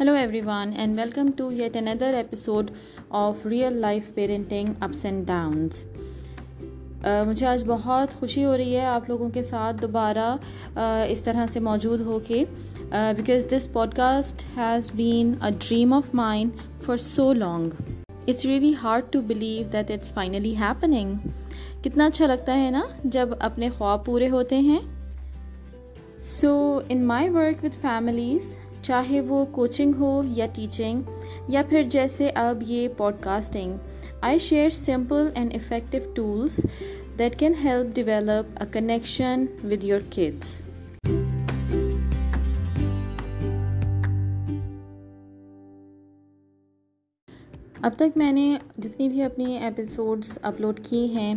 Hello everyone and welcome to yet another episode of real life parenting ups and downs. Uh, مجھے آج بہت خوشی ہو رہی ہے آپ لوگوں کے ساتھ دوبارہ uh, اس طرح سے موجود ہو کے because this podcast has been a dream of mind for so long it's really hard to believe that it's finally happening کتنا اچھا لگتا ہے نا جب اپنے خواب پورے ہوتے ہیں. So in my work with families چاہے وہ کوچنگ ہو یا ٹیچنگ یا پھر جیسے اب یہ podcasting I share simple and effective tools that can help develop a connection with your kids اب تک میں نے جتنی بھی اپنی ایپیسوڈس اپلوڈ کی ہیں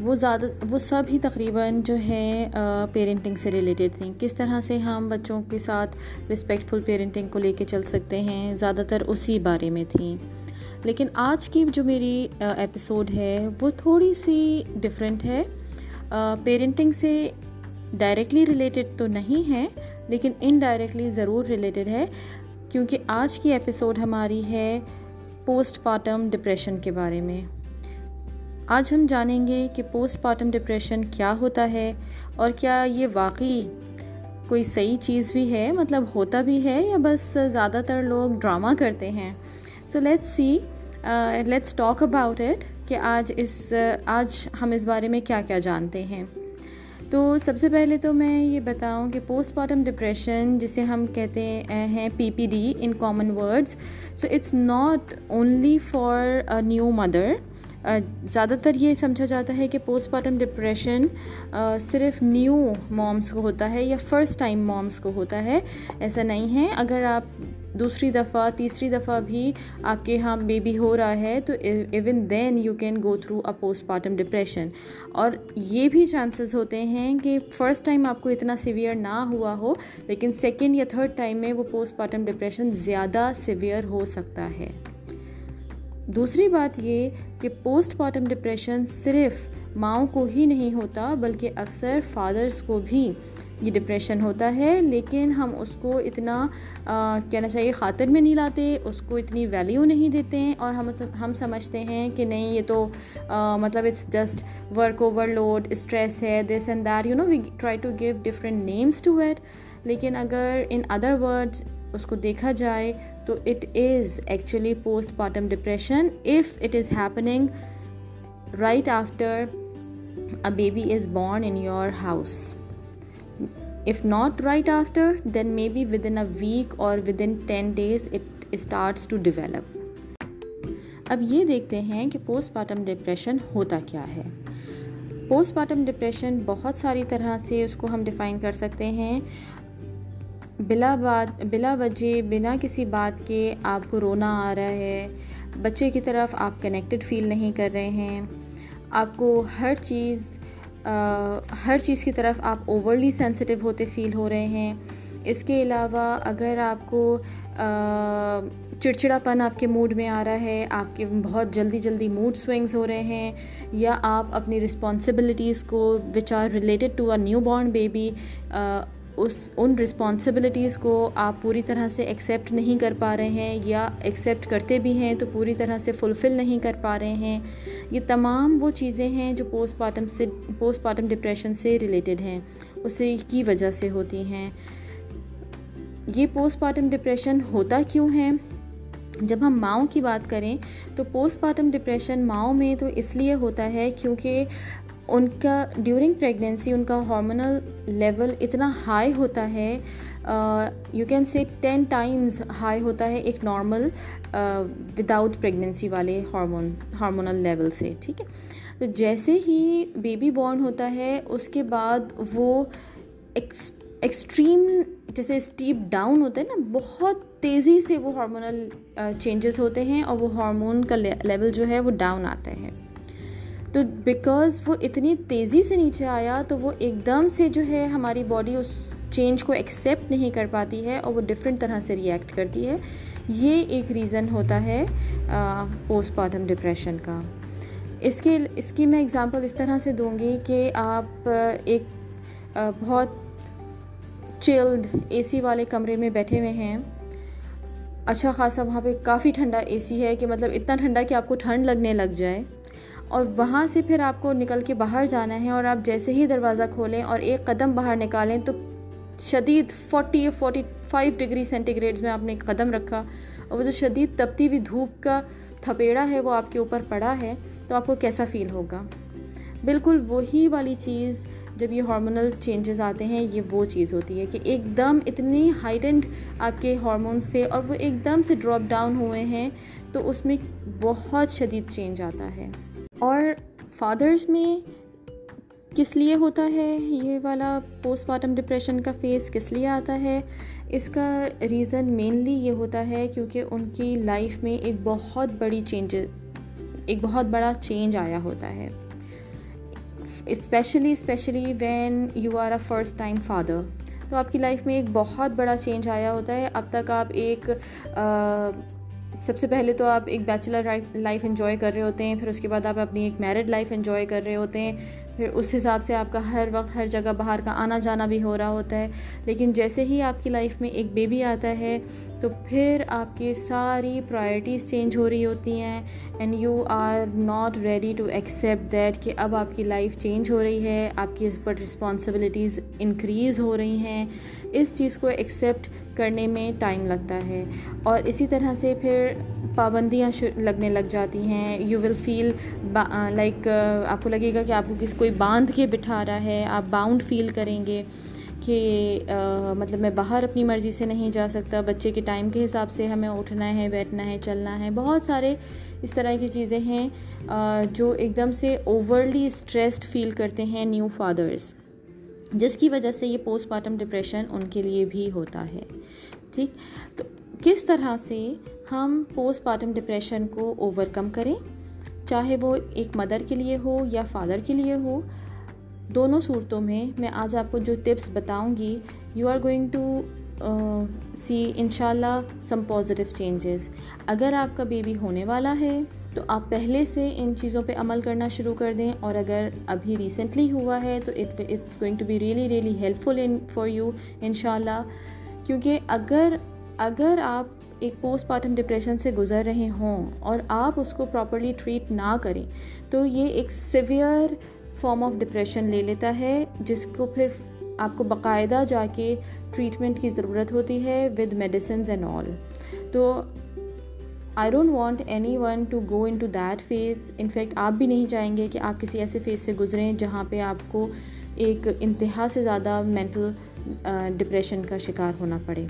وہ زیادہ وہ سب ہی تقریباً جو ہے پیرنٹنگ سے ریلیٹڈ تھیں۔ کس طرح سے ہم بچوں کے ساتھ رسپیکٹفل پیرنٹنگ کو لے کے چل سکتے ہیں، زیادہ تر اسی بارے میں تھیں۔ لیکن آج کی جو میری ایپیسوڈ ہے، وہ تھوڑی سی ڈفرینٹ ہے۔ پیرنٹنگ سے ڈائریکٹلی ریلیٹڈ تو نہیں ہے، لیکن انڈائریکٹلی ضرور ریلیٹڈ ہے۔ کیونکہ آج کی ایپیسوڈ ہماری ہے پوسٹ پارٹم ڈپریشن کے بارے میں۔ آج ہم جانیں گے کہ پوسٹ پارٹم ڈپریشن کیا ہوتا ہے اور کیا یہ واقعی کوئی صحیح چیز بھی ہے؟ مطلب ہوتا بھی ہے یا بس زیادہ تر لوگ ڈرامہ کرتے ہیں؟ So let's see let's talk about it کہ آج اس، آج ہم اس بارے میں کیا کیا جانتے ہیں۔ تو سب سے پہلے تو میں یہ بتاؤں کہ پوسٹ پارٹم ڈپریشن جسے ہم کہتے ہیں P P D in common words so it's not only for new mother زیادہ تر یہ سمجھا جاتا ہے کہ پوسٹ پارٹم ڈپریشن صرف نیو مومس کو ہوتا ہے یا فرسٹ ٹائم مومس کو ہوتا ہے، ایسا نہیں ہے۔ اگر آپ دوسری دفعہ، تیسری دفعہ بھی آپ کے یہاں بیبی ہو رہا ہے، تو even then you can go through a post partum depression اور یہ بھی چانسز ہوتے ہیں کہ فرسٹ ٹائم آپ کو اتنا سیویئر نہ ہوا ہو، لیکن سیکنڈ یا تھرڈ ٹائم میں وہ پوسٹ پارٹم ڈپریشن زیادہ سیویئر ہو سکتا ہے۔ دوسری بات یہ کہ پوسٹ پارٹم ڈپریشن صرف ماؤں کو ہی نہیں ہوتا، بلکہ اکثر فادرس کو بھی یہ ڈپریشن ہوتا ہے۔ لیکن ہم اس کو اتنا کہنا چاہیے، خاطر میں نہیں لاتے، اس کو اتنی ویلیو نہیں دیتے۔ ہیں اور ہم ہم سمجھتے ہیں کہ نہیں، یہ تو مطلب it's just work over load stress ہے this and that you know we try to give different names to it لیکن اگر ان ادر ورڈس اس کو دیکھا جائے تو it is actually post partum depression if it is happening right after a baby is born in your house if not right after then maybe within a week or within ten days it starts to develop اب یہ دیکھتے ہیں کہ post partum depression ہوتا کیا ہے۔ Post partum depression بہت ساری طرح سے اس کو ہم ڈیفائن کر سکتے ہیں۔ بلا بات، بلا وجہ، بنا کسی بات کے آپ کو رونا آ رہا ہے، بچے کی طرف آپ کنیکٹڈ فیل نہیں کر رہے ہیں، آپ کو ہر چیز ہر چیز کی طرف آپ اوورلی سینسٹیو ہوتے فیل ہو رہے ہیں۔ اس کے علاوہ اگر آپ کو چڑچڑا پن آپ کے موڈ میں آ رہا ہے، آپ کے بہت جلدی جلدی موڈ سوئنگز ہو رہے ہیں، یا آپ اپنی رسپانسبلٹیز کو which are related to a newborn baby اس ان رسپانسبلٹیز کو آپ پوری طرح سے ایکسیپٹ نہیں کر پا رہے ہیں یا ایکسیپٹ کرتے بھی ہیں تو پوری طرح سے فلفل نہیں کر پا رہے ہیں۔ یہ تمام وہ چیزیں ہیں جو پوسٹ پارٹم سے پوسٹ پارٹم ڈپریشن سے ریلیٹڈ ہیں۔ اسی کی وجہ سے ہوتی ہیں۔ یہ پوسٹ پارٹم ڈپریشن ہوتا کیوں ہے؟ جب ہم ماؤں کی بات کریں تو پوسٹ پارٹم ڈپریشن ماؤں میں تو اس لیے ہوتا ہے کیونکہ ان کا ڈیورنگ پریگنینسی ان کا ہارمونل لیول اتنا ہائی ہوتا ہے you can say ten times high ہوتا ہے ایک نارمل وداؤٹ پریگنینسی والے ہارمون ہارمونل لیول سے، ٹھیک ہے؟ تو جیسے ہی بیبی بورن ہوتا ہے، اس کے بعد وہ ایکسٹریم جیسے اسٹیپ ڈاؤن ہوتا ہے نا، بہت تیزی سے وہ ہارمونل چینجز ہوتے ہیں اور وہ ہارمون کا لیول جو ہے وہ ڈاؤن آتا ہے۔ تو بیکاز وہ اتنی تیزی سے نیچے آیا تو وہ ایک دم سے جو ہے ہماری باڈی اس چینج کو ایکسیپٹ نہیں کر پاتی ہے اور وہ ڈفرینٹ طرح سے ریئیکٹ کرتی ہے۔ یہ ایک ریزن ہوتا ہے پوسٹ پارٹم ڈپریشن کا۔ اس کے، اس کی میں اگزامپل اس طرح سے دوں گی کہ آپ ایک بہت چلڈ اے سی والے کمرے میں بیٹھے ہوئے ہیں۔ اچھا خاصا وہاں پہ کافی ٹھنڈا اے سی ہے کہ مطلب اتنا ٹھنڈا کہ آپ کو ٹھنڈ لگنے لگ جائے۔ اور وہاں سے پھر آپ کو نکل کے باہر جانا ہے اور آپ جیسے ہی دروازہ کھولیں اور ایک قدم باہر نکالیں تو شدید فورٹی یا forty five degree centigrades میں آپ نے ایک قدم رکھا اور وہ جو شدید تپتی ہوئی دھوپ کا تھپیڑا ہے وہ آپ کے اوپر پڑا ہے تو آپ کو کیسا فیل ہوگا؟ بالکل وہی والی چیز جب یہ ہارمونل چینجز آتے ہیں یہ وہ چیز ہوتی ہے کہ ایک دم اتنی ہائٹنڈ آپ کے ہارمونس تھے اور وہ ایک دم سے ڈراپ ڈاؤن ہوئے ہیں تو اس میں بہت شدید چینج آتا ہے۔ اور فادرز میں کس لیے ہوتا ہے؟ یہ والا پوسٹ پارٹم ڈپریشن کا فیس کس لیے آتا ہے؟ اس کا ریزن مینلی یہ ہوتا ہے کیونکہ ان کی لائف میں ایک بہت بڑی چینج ایک بہت بڑا چینج آیا ہوتا ہے۔ Especially especially when you are a first time father تو آپ کی لائف میں ایک بہت بڑا چینج آیا ہوتا ہے۔ اب تک آپ ایک سب سے پہلے تو آپ ایک بیچلر لائف انجوائے کر رہے ہوتے ہیں، پھر اس کے بعد آپ اپنی ایک میرڈ لائف انجوائے کر رہے ہوتے ہیں، پھر اس حساب سے آپ کا ہر وقت، ہر جگہ باہر کا آنا جانا بھی ہو رہا ہوتا ہے۔ لیکن جیسے ہی آپ کی لائف میں ایک بیبی آتا ہے، تو پھر آپ کی ساری پرائرٹیز چینج ہو رہی ہوتی ہیں۔ And you are not ready to accept that کہ اب آپ کی لائف چینج ہو رہی ہے، آپ کی اس پر رسپانسبلٹیز انکریز ہو رہی ہیں۔ اس چیز کو ایکسیپٹ کرنے میں ٹائم لگتا ہے۔ اور اسی طرح سے پھر پابندیاں لگنے لگ جاتی ہیں۔ یو ول فیل لائک آپ کو لگے گا کہ آپ کو کسی کوئی باندھ کے بٹھا رہا ہے۔ آپ باؤنڈ فیل کریں گے کہ مطلب میں باہر اپنی مرضی سے نہیں جا سکتا۔ بچے کے ٹائم کے حساب سے ہمیں اٹھنا ہے، بیٹھنا ہے، چلنا ہے۔ بہت سارے اس طرح کی چیزیں ہیں جو ایک دم سے اوورلی اسٹریسڈ فیل کرتے ہیں نیو فادرز جس کی وجہ سے یہ پوسٹ پارٹم ڈپریشن ان کے لیے بھی ہوتا ہے۔ ٹھیک؟ تو کس طرح سے ہم پوسٹ پارٹم ڈپریشن کو اوور کم کریں؟ چاہے وہ ایک مدر کے لیے ہو یا فادر کے لیے ہو، دونوں صورتوں میں میں آج آپ کو جو ٹپس بتاؤں گی you are going to see ان شاء اللہ سم پازیٹیو چینجز اگر آپ کا بیبی ہونے والا ہے تو آپ پہلے سے ان چیزوں پہ عمل کرنا شروع کر دیں اور اگر ابھی ریسنٹلی ہوا ہے تو it it's going to be really really helpful in for you ان شاء اللہ کیونکہ اگر اگر آپ ایک پوسٹ پارٹم ڈپریشن سے گزر رہے ہوں اور آپ اس کو پراپرلی ٹریٹ نہ کریں، تو یہ ایک سیویئر فارم آف ڈپریشن لے لیتا ہے، جس کو پھر آپ کو باقاعدہ جا کے ٹریٹمنٹ کی ضرورت ہوتی ہے ود میڈیسنز اینڈ آل تو I don't want anyone to go into that phase in fact آپ بھی نہیں چاہیں گے کہ آپ کسی ایسے فیس سے گزریں جہاں پہ آپ کو ایک انتہا سے زیادہ مینٹل ڈپریشن کا شکار ہونا پڑے۔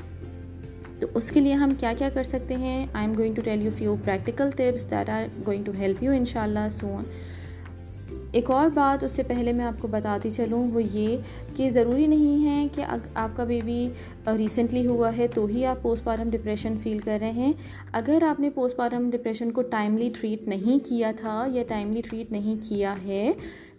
تو اس کے لیے ہم کیا کیا کر سکتے ہیں؟ I am going to tell you few practical tips that are going to help you ان شاء اللہ سون ایک اور بات اس سے پہلے میں آپ کو بتاتی چلوں، وہ یہ کہ ضروری نہیں ہے کہ آپ کا بیبی ریسنٹلی ہوا ہے تو ہی آپ پوسٹ پارٹم ڈپریشن فیل کر رہے ہیں۔ اگر آپ نے پوسٹ پارٹم ڈپریشن کو ٹائملی ٹریٹ نہیں کیا تھا یا ٹائملی ٹریٹ نہیں کیا ہے،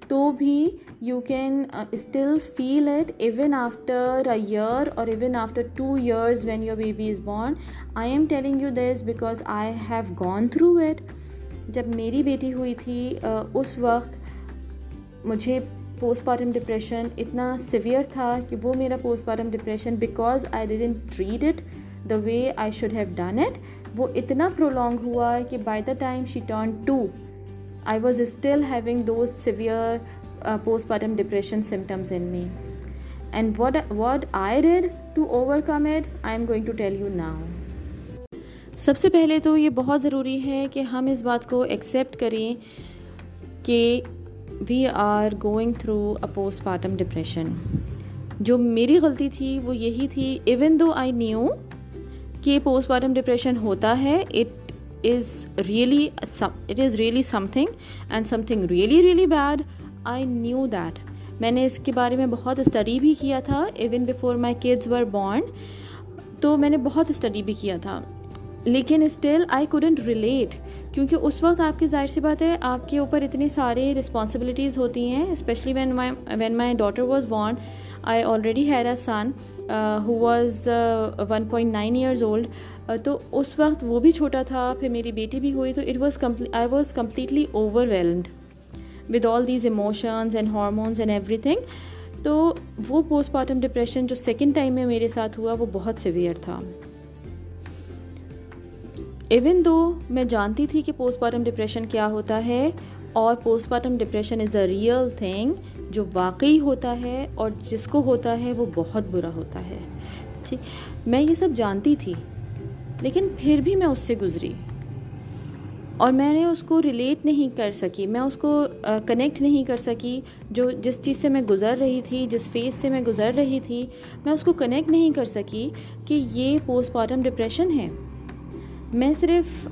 تو بھی you can still feel it even after a year اور even after two years when your baby is born I am telling you this because I have gone through it جب میری بیٹی ہوئی تھی uh, اس وقت مجھے پوسٹ پارٹم ڈپریشن اتنا سویئر تھا کہ وہ میرا post partum depression because I didn't treat it the way I should have done it وہ اتنا پرولونگ ہوا کہ by the time she turn two I was still having those severe post partum depression symptoms in me and what what I did to overcome it I am going to tell you now سب سے پہلے تو یہ بہت ضروری ہے کہ ہم اس بات کو ایکسیپٹ کریں کہ we are going through a post partum depression جو میری غلطی تھی وہ یہی تھی ایون دو آئی نیو کہ پوسٹ پارٹم ڈپریشن ہوتا ہے it is really it is really something and something really really bad I knew that میں نے اس کے بارے میں بہت اسٹڈی بھی کیا تھا even before my kids were born تو میں نے بہت اسٹڈی بھی کیا تھا۔ لیکن اسٹل آئی کوڈنٹ ریلیٹ کیونکہ اس وقت آپ کی ظاہر سی بات ہے، آپ کے اوپر اتنی سارے رسپانسبلٹیز ہوتی ہیں especially when my when my daughter was born I already here a son who was one point nine years old تو اس وقت وہ بھی چھوٹا تھا، پھر میری بیٹی بھی ہوئی، تو it was I was completely overwhelmed with all these emotions and hormones and everything تو وہ پوسٹ پارٹم ڈپریشن جو سیکنڈ ٹائم میں میرے ساتھ ہوا، وہ بہت سویئر تھا۔ ایون دو میں جانتی تھی کہ پوسٹ پارٹم ڈپریشن کیا ہوتا ہے اور post partum depression is a real thing جو واقعی ہوتا ہے اور جس کو ہوتا ہے وہ بہت برا ہوتا ہے۔ ٹھیک۔ میں یہ سب جانتی تھی، لیکن پھر بھی میں اس سے گزری۔ اور میں نے اس کو ریلیٹ نہیں کر سکی، میں اس کو کنیکٹ نہیں کر سکی۔ جو جس چیز سے میں گزر رہی تھی، جس فیز سے میں گزر رہی تھی، میں اس کو کنیکٹ نہیں کر سکی کہ یہ پوسٹ پارٹم ڈپریشن ہے۔ میں صرف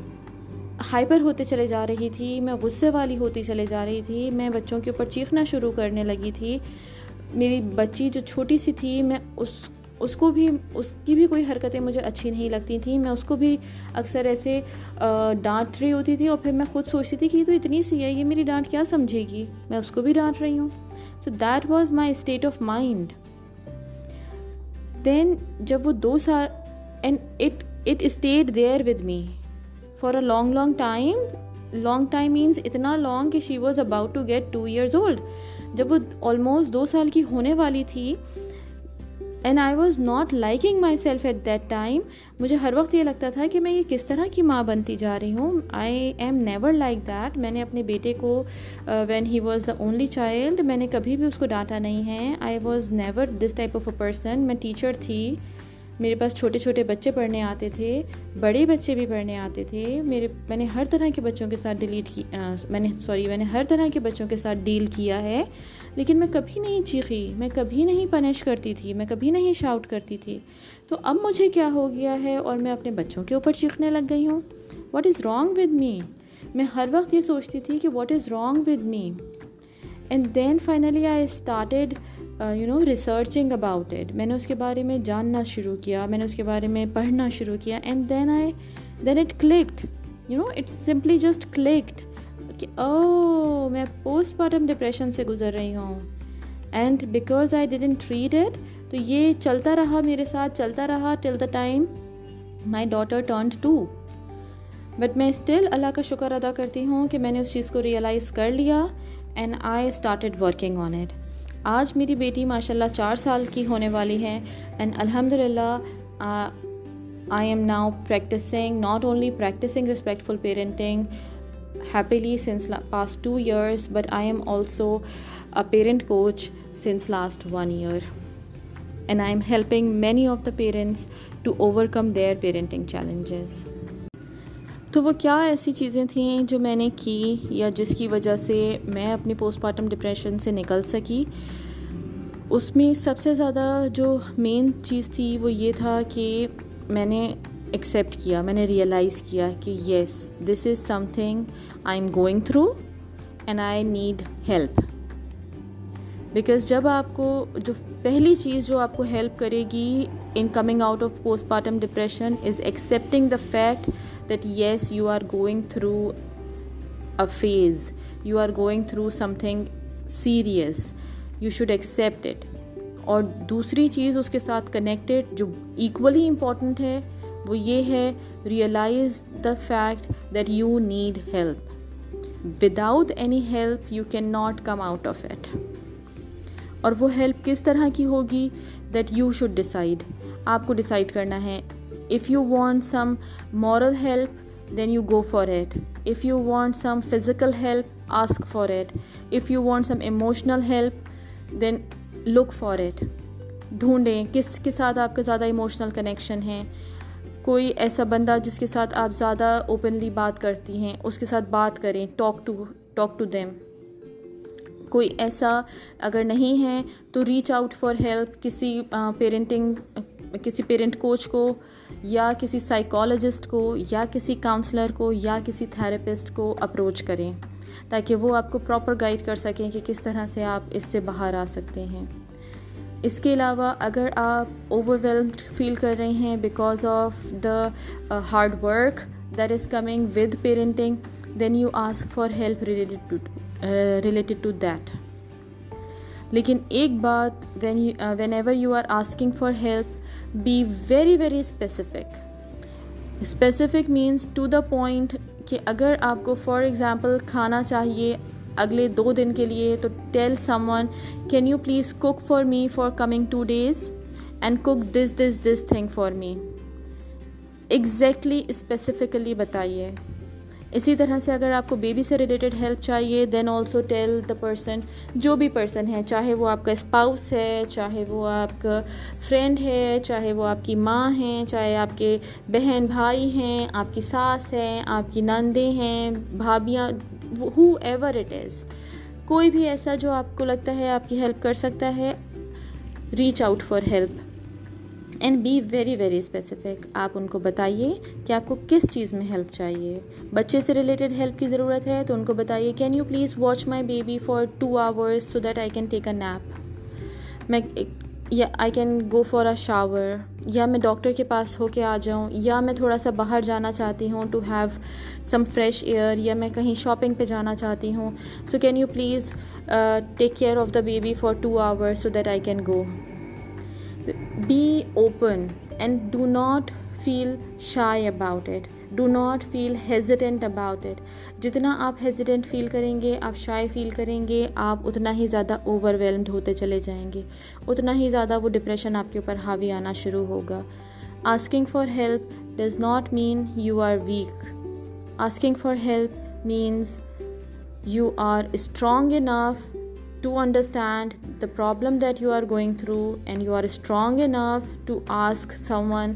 ہائپر ہوتے چلے جا رہی تھی، میں غصے والی ہوتی چلے جا رہی تھی، میں بچوں کے اوپر چیخنا شروع کرنے لگی تھی۔ میری بچی جو چھوٹی سی تھی، میں اس اس کو بھی، اس کی بھی کوئی حرکتیں مجھے اچھی نہیں لگتی تھیں۔ میں اس کو بھی اکثر ایسے ڈانٹ رہی ہوتی تھی اور پھر میں خود سوچتی تھی کہ یہ تو اتنی سی ہے، یہ میری ڈانٹ کیا سمجھے گی؟ میں اس کو بھی ڈانٹ رہی ہوں۔ So that was my state of mind then جب وہ دو سال and it it stayed there with me for a long long time long time means اتنا لانگ کہ she was about to get two years old جب وہ almost دو سال کی ہونے والی تھی and I was not liking myself at that time مجھے ہر وقت یہ لگتا تھا کہ میں یہ کس طرح کی ماں بنتی جا رہی ہوں I am never like that میں نے اپنے بیٹے کو when he was the only child میں نے کبھی بھی اس کو ڈانٹا نہیں ہے I was never this type of a person میں ٹیچر تھی میرے پاس چھوٹے چھوٹے بچے پڑھنے آتے تھے، بڑے بچے بھی پڑھنے آتے تھے۔ میرے، میں نے ہر طرح کے بچوں کے ساتھ ڈیلیٹ کی میں نے سوری میں نے ہر طرح کے بچوں کے ساتھ ڈیل کیا ہے۔ لیکن میں کبھی نہیں چیخی، میں کبھی نہیں پنش کرتی تھی، میں کبھی نہیں شاؤٹ کرتی تھی۔ تو اب مجھے کیا ہو گیا ہے اور میں اپنے بچوں کے اوپر چیخنے لگ گئی ہوں۔ What is wrong with me میں ہر وقت یہ سوچتی تھی کہ what is wrong with me and then finally I started you know researching about it میں نے اس کے بارے میں جاننا شروع کیا، میں نے اس کے بارے میں پڑھنا شروع کیا and then I then it clicked you know it's simply just clicked کہ او میں پوسٹ پارٹم ڈپریشن سے گزر رہی ہوں. And because I didn't treat it تو یہ چلتا رہا میرے ساتھ، چلتا رہا till the time my daughter turned two but میں اسٹل اللہ کا شکر ادا کرتی ہوں کہ میں نے اس چیز کو ریئلائز کر لیا and I started working on it آج میری بیٹی ماشاء اللہ چار سال کی ہونے والی ہے اینڈ الحمد للہ I am now practicing not only practicing respectful parenting happily since past two years but I am also a parent coach since last one year and I am helping many of the parents to overcome their parenting challenges تو وہ کیا ایسی چیزیں تھیں جو میں نے کی یا جس کی وجہ سے میں اپنی پوسٹ پارٹم ڈپریشن سے نکل سکی؟ اس میں سب سے زیادہ جو مین چیز تھی وہ یہ تھا کہ میں نے ایکسیپٹ کیا، میں نے ریئلائز کیا کہ yes this is something I am going through and I need help because جب آپ کو جو پہلی چیز جو آپ کو ہیلپ کرے گی in coming out of postpartum depression is accepting the fact that yes you are going through a phase you are going through something serious you should accept it اور دوسری چیز اس کے ساتھ کنیکٹیڈ جو ایکولی امپورٹنٹ ہے، وہ یہ ہے realize the fact that you need help without any help you can not come out of it اور وہ ہیلپ کس طرح کی ہوگی؟ دیٹ یو شوڈ ڈسائڈ آپ کو ڈسائڈ کرنا ہے if you want some moral help then you go for it if you want some physical help ask for it if you want some emotional help then look for it ڈھونڈیں کس کے ساتھ آپ کا زیادہ emotional connection ہے کوئی ایسا بندہ جس کے ساتھ آپ زیادہ اوپنلی بات کرتی ہیں اس کے ساتھ بات کریں talk to talk to them کوئی ایسا اگر نہیں ہے تو ریچ آؤٹ فار ہیلپ کسی پیرنٹنگ کسی پیرنٹ کوچ کو یا کسی سائیکالوجسٹ کو، یا کسی کاؤنسلر کو، یا کسی تھراپسٹ کو اپروچ کریں تاکہ وہ آپ کو پراپر گائڈ کر سکیں کہ کس طرح سے آپ اس سے باہر آ سکتے ہیں۔ اس کے علاوہ اگر آپ اوور ویلمڈ فیل کر رہے ہیں because of the hard work that is coming with parenting then you ask for help related to that لیکن ایک بات when whenever you are asking for help be very very specific specific means to the point کہ اگر آپ کو for example کھانا چاہیے اگلے دو دن کے لیے، تو tell someone can you please cook for me for coming two days and cook this this this thing for me exactly specifically بتائیے۔ اسی طرح سے اگر آپ کو بیبی سے ریلیٹڈ ہیلپ چاہیے then also tell the person جو بھی پرسن ہے، چاہے وہ آپ کا اسپاؤس ہے، چاہے وہ آپ کا فرینڈ ہے، چاہے وہ آپ کی ماں ہیں چاہے آپ کے بہن بھائی ہیں، آپ کی ساس ہیں آپ کی نندیں ہیں بھابیاں ہو ایور اٹ از کوئی بھی ایسا جو آپ کو لگتا ہے آپ کی ہیلپ کر سکتا ہے reach out for help and be very very specific آپ ان کو بتائیے کہ آپ کو کس چیز میں ہیلپ چاہیے۔ بچے سے ریلیٹڈ ہیلپ کی ضرورت ہے تو ان کو بتائیے can you please watch my baby for two hours so that I can take a nap میں یا I can go for a shower یا میں ڈاکٹر کے پاس ہو کے آ جاؤں۔ یا میں تھوڑا سا باہر جانا چاہتی ہوں to have some fresh air یا میں کہیں شاپنگ پہ جانا چاہتی ہوں۔ So can you please take care of the baby for two hours so that I can go be open and do not feel shy about it do not feel hesitant about it جتنا آپ hesitant فیل کریں گے، آپ شائے فیل کریں گے، آپ اتنا ہی زیادہ اوور ویلمڈ ہوتے چلے جائیں گے۔ اتنا ہی زیادہ وہ ڈپریشن آپ کے اوپر حاوی آنا شروع ہوگا۔ Asking for help does not mean you are weak asking for help means you are strong enough to understand the problem that you are going through and you are strong enough to ask someone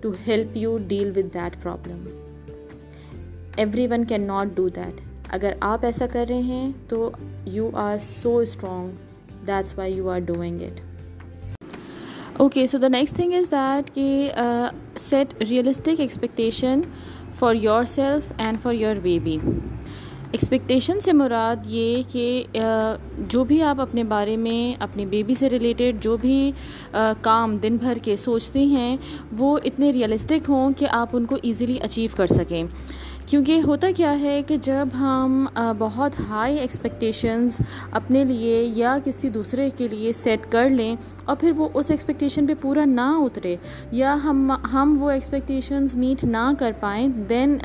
to help you deal with that problem everyone can not do that اگر آپ ایسا کر رہے ہیں تو you are so strong that's why you are doing it okay so the next thing is that کہ set realistic expectation for yourself and for your baby expectation سے مراد یہ کہ جو بھی آپ اپنے بارے میں اپنی بیبی سے ریلیٹڈ جو بھی کام دن بھر کے سوچتے ہیں، وہ اتنے ریئلسٹک ہوں کہ آپ ان کو ایزیلی اچیو کر سکیں۔ کیونکہ ہوتا کیا ہے کہ جب ہم بہت ہائی ایکسپیکٹیشنز اپنے لیے یا کسی دوسرے کے لیے سیٹ کر لیں اور پھر وہ اس ایکسپیکٹیشن پہ پورا نہ اترے یا ہم ہم وہ ایکسپیکٹیشنز میٹ نہ کر پائیں دین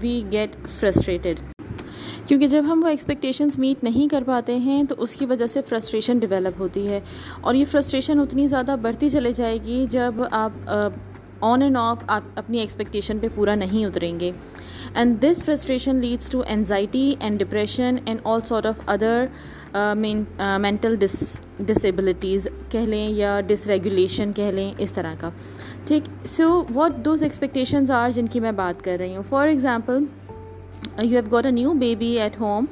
وی گیٹ فرسٹریٹڈ کیونکہ جب ہم وہ ایکسپیکٹیشنس میٹ نہیں کر پاتے ہیں تو اس کی وجہ سے فرسٹریشن ڈیولپ ہوتی ہے اور یہ فرسٹریشن اتنی زیادہ بڑھتی چلے جائے گی جب آپ آن اینڈ آف آپ اپنی ایکسپیکٹیشن پہ پورا نہیں اتریں گے and this frustration leads to anxiety and depression and all sort of other mental dis disabilities کہہ لیں یا ڈس ریگولیشن کہہ لیں اس طرح کا ٹھیک so what those expectations are جن کی میں بات کر رہی ہوں for example you have got a new baby at home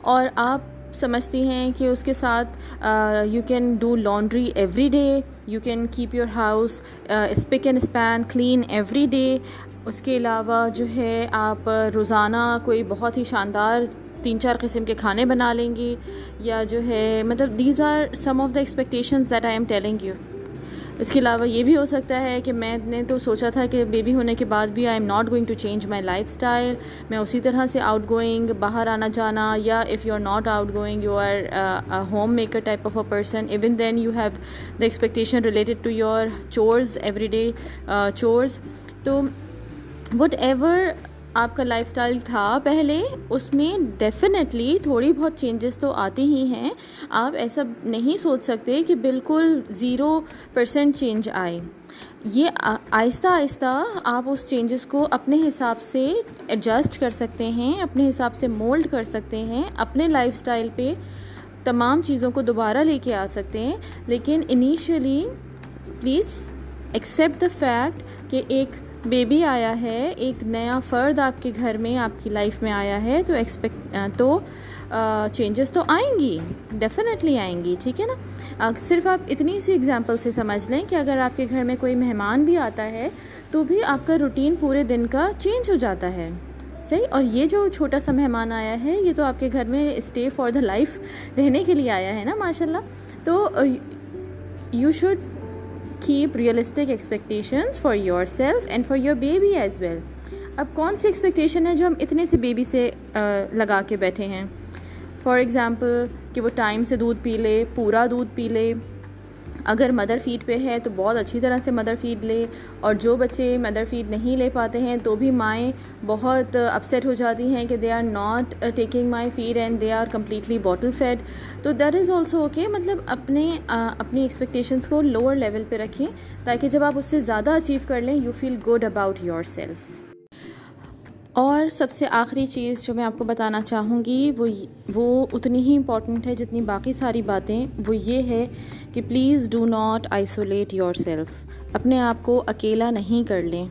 اور آپ سمجھتی ہیں کہ اس کے ساتھ you can do laundry every day you can keep your house spick and span clean every day اس کے علاوہ جو ہے، آپ روزانہ کوئی بہت ہی شاندار تین چار قسم کے کھانے بنا لیں گی یا جو ہے مطلب these are some of the expectations that I am telling you اس کے علاوہ یہ بھی ہو سکتا ہے کہ میں نے تو سوچا تھا کہ بیبی ہونے کے بعد بھی I am not going to change my lifestyle میں اسی طرح سے آؤٹ گوئنگ باہر آنا جانا یا if you are not outgoing you are homemaker type of a person even then you have the expectation related to your chores every day chores تو whatever آپ کا لائف اسٹائل تھا پہلے، اس میں ڈیفینیٹلی تھوڑی بہت چینجز تو آتی ہی ہیں۔ آپ ایسا نہیں سوچ سکتے کہ بالکل زیرو پرسینٹ چینج آئے۔ یہ آہستہ آہستہ آپ اس چینجز کو اپنے حساب سے ایڈجسٹ کر سکتے ہیں، اپنے حساب سے مولڈ کر سکتے ہیں، اپنے لائف اسٹائل پہ تمام چیزوں کو دوبارہ لے کے آ سکتے ہیں۔ لیکن initially please accept the fact کہ ایک بیبی آیا ہے، ایک نیا فرد آپ کے گھر میں، آپ کی لائف میں آیا ہے، تو ایکسپیکٹ تو چینجز تو آئیں گی ڈیفینیٹلی آئیں گی، ٹھیک ہے نا؟ صرف آپ اتنی سی اگزامپل سے سمجھ لیں کہ اگر آپ کے گھر میں کوئی مہمان بھی آتا ہے، تو بھی آپ کا روٹین پورے دن کا چینج ہو جاتا ہے۔ صحیح؟ اور یہ جو چھوٹا سا مہمان آیا ہے، یہ تو آپ کے گھر میں اسٹے فار دا لائف رہنے کے لیے آیا ہے نا ماشاء اللہ تو you should keep realistic expectations for yourself and for your baby as well اب کون سی ایکسپیکٹیشن ہے جو ہم اتنے سے بیبی سے لگا کے بیٹھے ہیں؟ فار ایگزامپل کہ وہ ٹائم سے دودھ پی لے، پورا دودھ پی لے اگر مدر فیڈ پہ ہے تو بہت اچھی طرح سے مدر فیڈ لے اور جو بچے مدر فیڈ نہیں لے پاتے ہیں تو بھی مائیں بہت اپسیٹ ہو جاتی ہیں کہ they are not taking my feed and they are completely bottle fed تو دیٹ از آلسو اوکے مطلب اپنے اپنی ایکسپیکٹیشنس کو لوور لیول پہ رکھیں تاکہ جب آپ اس سے زیادہ اچیو کر لیں you feel good about yourself اور سب سے آخری چیز جو میں آپ کو بتانا چاہوں گی، وہ وہ اتنی ہی امپورٹنٹ ہے جتنی باقی ساری باتیں، وہ یہ ہے کہ please do not isolate yourself اپنے آپ کو اکیلا نہیں کر لیں.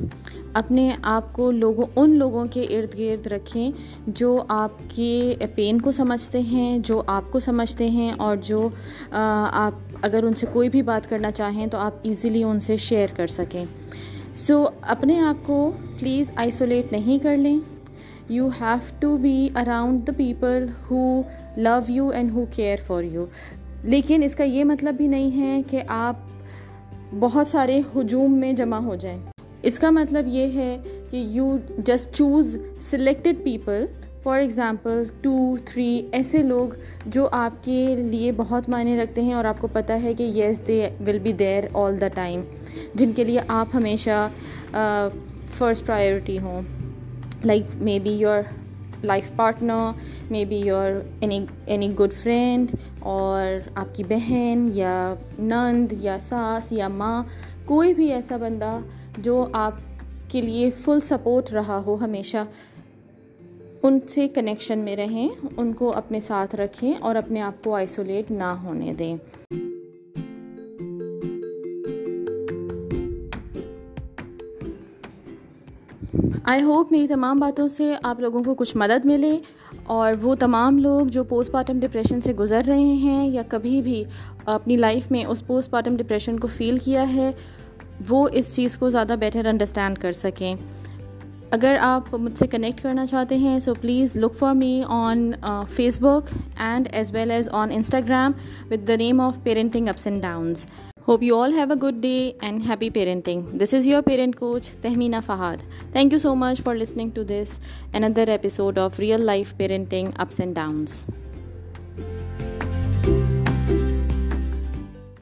اپنے آپ کو لوگوں، ان لوگوں کے ارد گرد رکھیں جو آپ کے پین کو سمجھتے ہیں، جو آپ کو سمجھتے ہیں اور جو آپ اگر ان سے کوئی بھی بات کرنا چاہیں تو آپ ایزیلی ان سے شیئر کر سکیں۔ سو اپنے آپ کو پلیز آئسولیٹ نہیں کر لیں۔ You have to be around the people who love you and who care for you. لیکن اس کا یہ مطلب بھی نہیں ہے کہ آپ بہت سارے ہجوم میں جمع ہو جائیں۔ اس کا مطلب یہ ہے کہ you just choose selected people for example two three ایسے لوگ جو آپ کے لیے بہت معنی رکھتے ہیں اور آپ کو پتہ ہے کہ یس دے will be there all the time جن کے لیے آپ ہمیشہ فرسٹ پرائیورٹی ہوں. Like maybe your life partner maybe your any any good friend اور آپ کی بہن یا نند یا ساس یا ماں، کوئی بھی ایسا بندہ جو آپ کے لیے فل سپورٹ رہا ہو ہمیشہ ان سے کنیکشن میں رہیں، ان کو اپنے ساتھ رکھیں اور اپنے آپ کو آئسولیٹ نہ ہونے دیں۔ آئی ہوپ میری تمام باتوں سے آپ لوگوں کو کچھ مدد ملے اور وہ تمام لوگ جو پوسٹ پارٹم ڈپریشن سے گزر رہے ہیں یا کبھی بھی اپنی لائف میں اس پوسٹ پارٹم ڈپریشن کو فیل کیا ہے، وہ اس چیز کو زیادہ بیٹر انڈرسٹینڈ کر سکیں۔ اگر آپ مجھ سے کنیکٹ کرنا چاہتے ہیں so please look for me on Facebook and as well as on Instagram with the name of parenting ups and downs hope you all have a good day and happy parenting this is your parent coach Tahmina Fahad thank you so much for listening to this another episode of real life parenting ups and downs